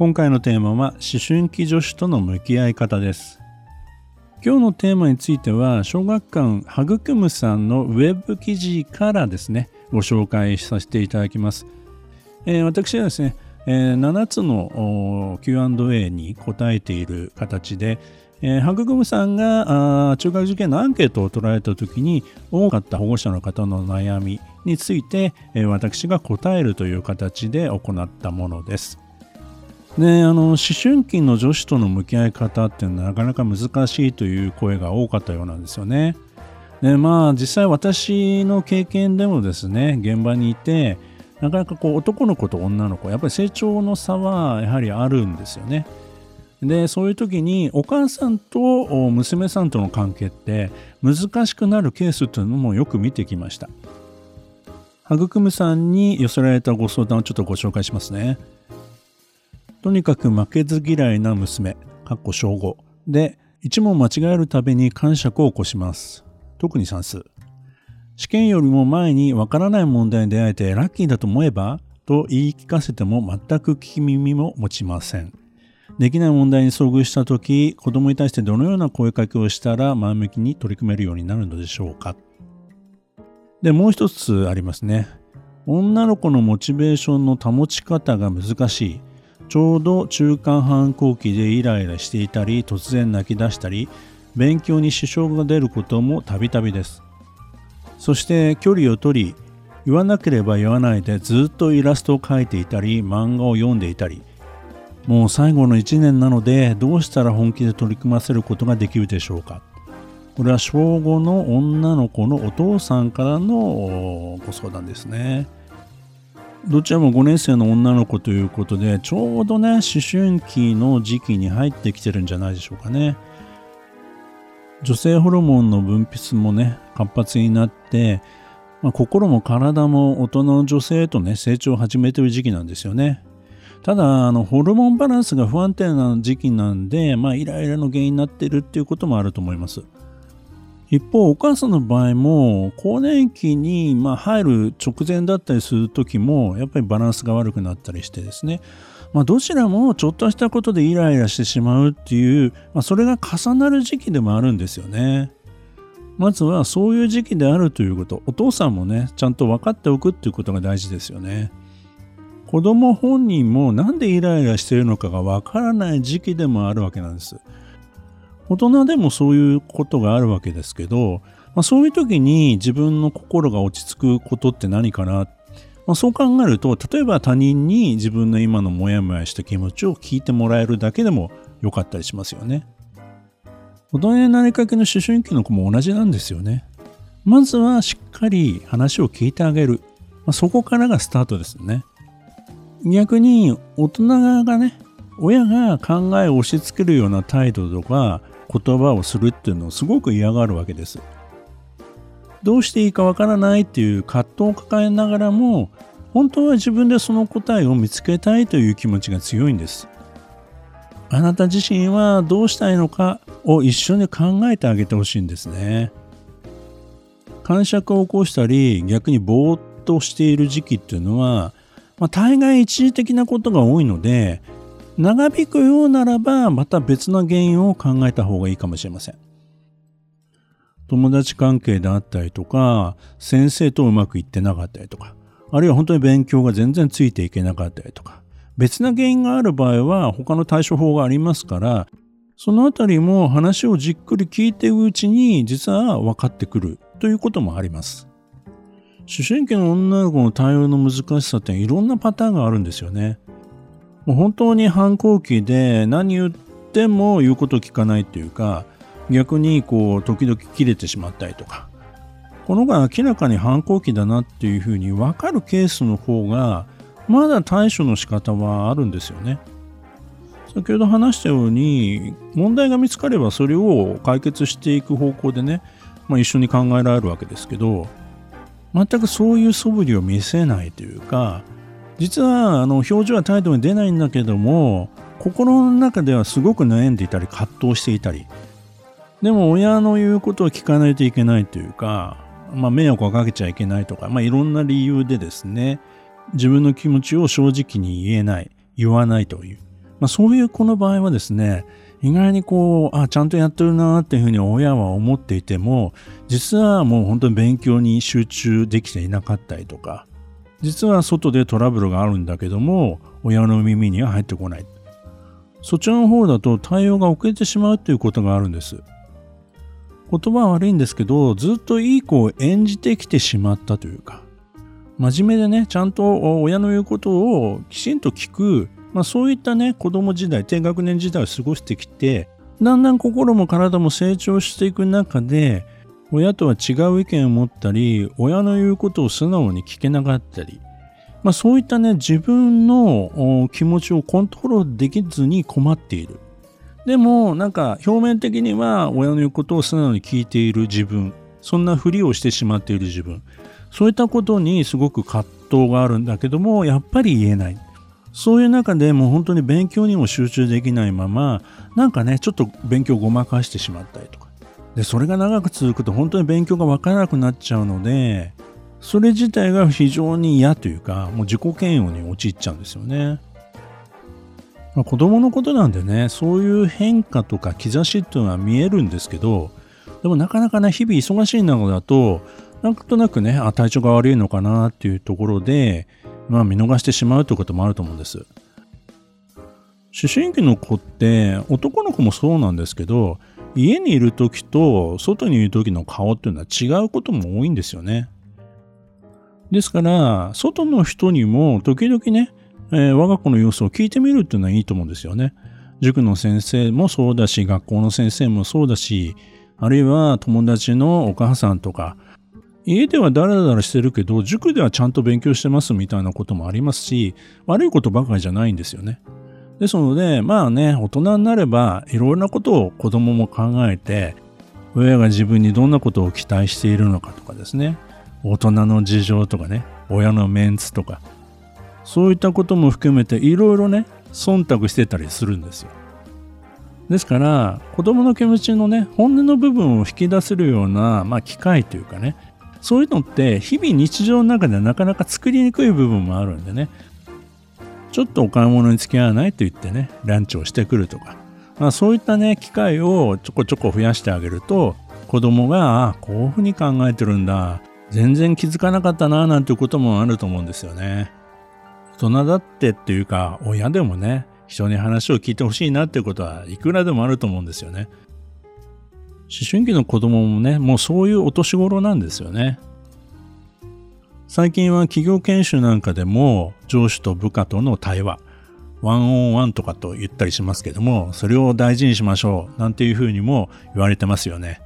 今回のテーマは思春期女子との向き合い方です今日のテーマについては小学館はぐくむさんのウェブ記事からですねご紹介させていただきます、えー、私はですね、えー、7つの Q&A に答えている形でえー、ハググムさんが中学受験のアンケートを取られた時に多かった保護者の方の悩みについて、え、私が答えるという形で行ったものです。であの思春期の女子との向き合い方っていうのはなかなか難しいという声が多かったようなんですよね。でまあ実際私の経験でもですね現場にいてなかなかこう男の子と女の子やっぱり成長の差はやはりあるんですよね。でそういう時にお母さんと娘さんとの関係って難しくなるケースというのもよく見てきました育むさんに寄せられたご相談をちょっとご紹介しますねとにかく負けず嫌いな娘かっこ小5で一問間違えるたびに感触を起こします。特に算数。試験よりも前にわからない問題に出会えてラッキーだと思えばと言い聞かせても全く聞き耳も持ちません。できない問題に遭遇した時子供に対してどのような声かけをしたら前向きに取り組めるようになるのでしょうか。でもう一つありますね。女の子のモチベーションの保ち方が難しい。ちょうど中間反抗期でイライラしていたり突然泣き出したり勉強に支障が出ることもたびたびです。そして距離を取り言わなければ言わないでずっとイラストを描いていたり漫画を読んでいたり。もう最後の1年なのでどうしたら本気で取り組ませることができるでしょうか。これは小5の女の子のお父さんからのご相談ですね。どちらも5年生の女の子ということでちょうどね思春期の時期に入ってきてるんじゃないでしょうかね。女性ホルモンの分泌もね活発になって、まあ、心も体も大人の女性とね成長を始めてる時期なんですよね。ただあのホルモンバランスが不安定な時期なんで、まあ、イライラの原因になってるっていうこともあると思います。一方お母さんの場合も更年期に入る直前だったりする時もやっぱりバランスが悪くなったりしてですねまあ、どちらもちょっとしたことでイライラしてしまうっていう、まあ、それが重なる時期でもあるんですよね。まずはそういう時期であるということ、お父さんもね、ちゃんと分かっておくっていうことが大事ですよね。子供本人もなんでイライラしているのかがわからない時期でもあるわけなんです。大人でもそういうことがあるわけですけど、まあ、そういう時に自分の心が落ち着くことって何かな、まあ、そう考えると例えば他人に自分の今のモヤモヤした気持ちを聞いてもらえるだけでもよかったりしますよね。大人になりかけの思春期の子も同じなんですよね。まずはしっかり話を聞いてあげる。まあ、そこからがスタートですね。逆に大人がね親が考えを押し付けるような態度とか言葉をするっていうのをすごく嫌がるわけです。どうしていいかわからないっていう葛藤を抱えながらも本当は自分でその答えを見つけたいという気持ちが強いんです。あなた自身はどうしたいのかを一緒に考えてあげてほしいんですね。感触を起こしたり逆にぼーっとしている時期っていうのはまあ、大概一時的なことが多いので長引くようならばまた別の原因を考えた方がいいかもしれません友達関係であったりとか先生とうまくいってなかったりとかあるいは本当に勉強が全然ついていけなかったりとか別な原因がある場合は他の対処法がありますからそのあたりも話をじっくり聞いていくうちに実は分かってくるということもあります思春期の女の子の対応の難しさっていろんなパターンがあるんですよね。もう本当に反抗期で何言っても言うこと聞かないっていうか逆にこう時々切れてしまったりとかこのが明らかに反抗期だなっていうふうに分かるケースの方がまだ対処の仕方はあるんですよね。先ほど話したように問題が見つかればそれを解決していく方向でね、まあ、一緒に考えられるわけですけど全くそういう素振りを見せないというか実はあの表情は態度に出ないんだけども心の中ではすごく悩んでいたり葛藤していたり。でも親の言うことを聞かないといけないというか、まあ、迷惑をかけちゃいけないとか、まあ、いろんな理由でですね自分の気持ちを正直に言えない言わないという、まあ、そういう子の場合はですね意外にこうあちゃんとやってるなっていうふうに親は思っていても実はもう本当に勉強に集中できていなかったりとか実は外でトラブルがあるんだけども親の耳には入ってこない。そちらの方だと対応が遅れてしまうということがあるんです。言葉は悪いんですけどずっといい子を演じてきてしまったというか真面目でねちゃんと親の言うことをきちんと聞く。まあ、そういったね子供時代低学年時代を過ごしてきてだんだん心も体も成長していく中で親とは違う意見を持ったり親の言うことを素直に聞けなかったり、まあ、そういったね自分の気持ちをコントロールできずに困っている。でもなんか表面的には親の言うことを素直に聞いている自分。そんなふりをしてしまっている自分。そういったことにすごく葛藤があるんだけどもやっぱり言えない。そういう中でもう本当に勉強にも集中できないままなんかねちょっと勉強をごまかしてしまったりとか。でそれが長く続くと本当に勉強が分からなくなっちゃうのでそれ自体が非常に嫌というかもう自己嫌悪に陥っちゃうんですよね。まあ、子供のことなんでねそういう変化とか兆しっていうのは見えるんですけどでもなかなかね日々忙しい中だとなんとなくねあ体調が悪いのかなっていうところでまあ、見逃してしまうということもあると思うんです。思春期の子って男の子もそうなんですけど家にいる時と外にいる時の顔っていうのは違うことも多いんですよね。ですから外の人にも時々ね、えー、我が子の様子を聞いてみるっていうのはいいと思うんですよね。塾の先生もそうだし学校の先生もそうだしあるいは友達のお母さんとか家ではダラダラしてるけど、塾ではちゃんと勉強してますみたいなこともありますし、悪いことばかりじゃないんですよね。ですので、まあね、大人になれば、いろいろなことを子供も考えて、親が自分にどんなことを期待しているのかとかですね、大人の事情とかね、親のメンツとか、そういったことも含めていろいろね、忖度してたりするんですよ。ですから、子供の気持ちのね、本音の部分を引き出せるような、まあ、機会というかね、そういうのって日々日常の中でなかなか作りにくい部分もあるんでね。ちょっとお買い物に付き合わないと言ってねランチをしてくるとか、まあ、そういったね機会をちょこちょこ増やしてあげると子供があこういうふうに考えてるんだ。全然気づかなかったななんていうこともあると思うんですよね。大人だってっていうか親でもね人に話を聞いてほしいなっていうことはいくらでもあると思うんですよね。思春期の子供もね、もうそういうお年頃なんですよね。最近は企業研修なんかでも上司と部下との対話、ワンオンワンとかと言ったりしますけども、それを大事にしましょうなんていうふうにも言われてますよね。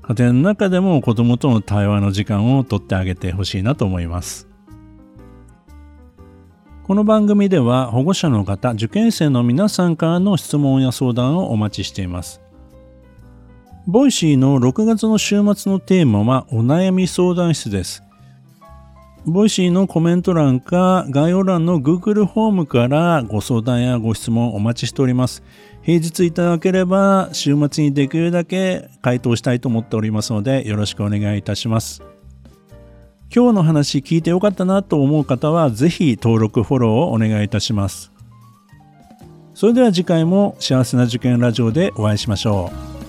家庭の中でも子供との対話の時間をとってあげてほしいなと思います。この番組では保護者の方、受験生の皆さんからの質問や相談をお待ちしています。Voicy の6月の週末のテーマはお悩み相談室です。 Voicy のコメント欄か概要欄の Google フォームからご相談やご質問お待ちしております。平日いただければ週末にできるだけ回答したいと思っておりますのでよろしくお願いいたします。今日の話聞いてよかったなと思う方はぜひ登録フォローをお願いいたします。それでは次回も幸せな受験ラジオでお会いしましょう。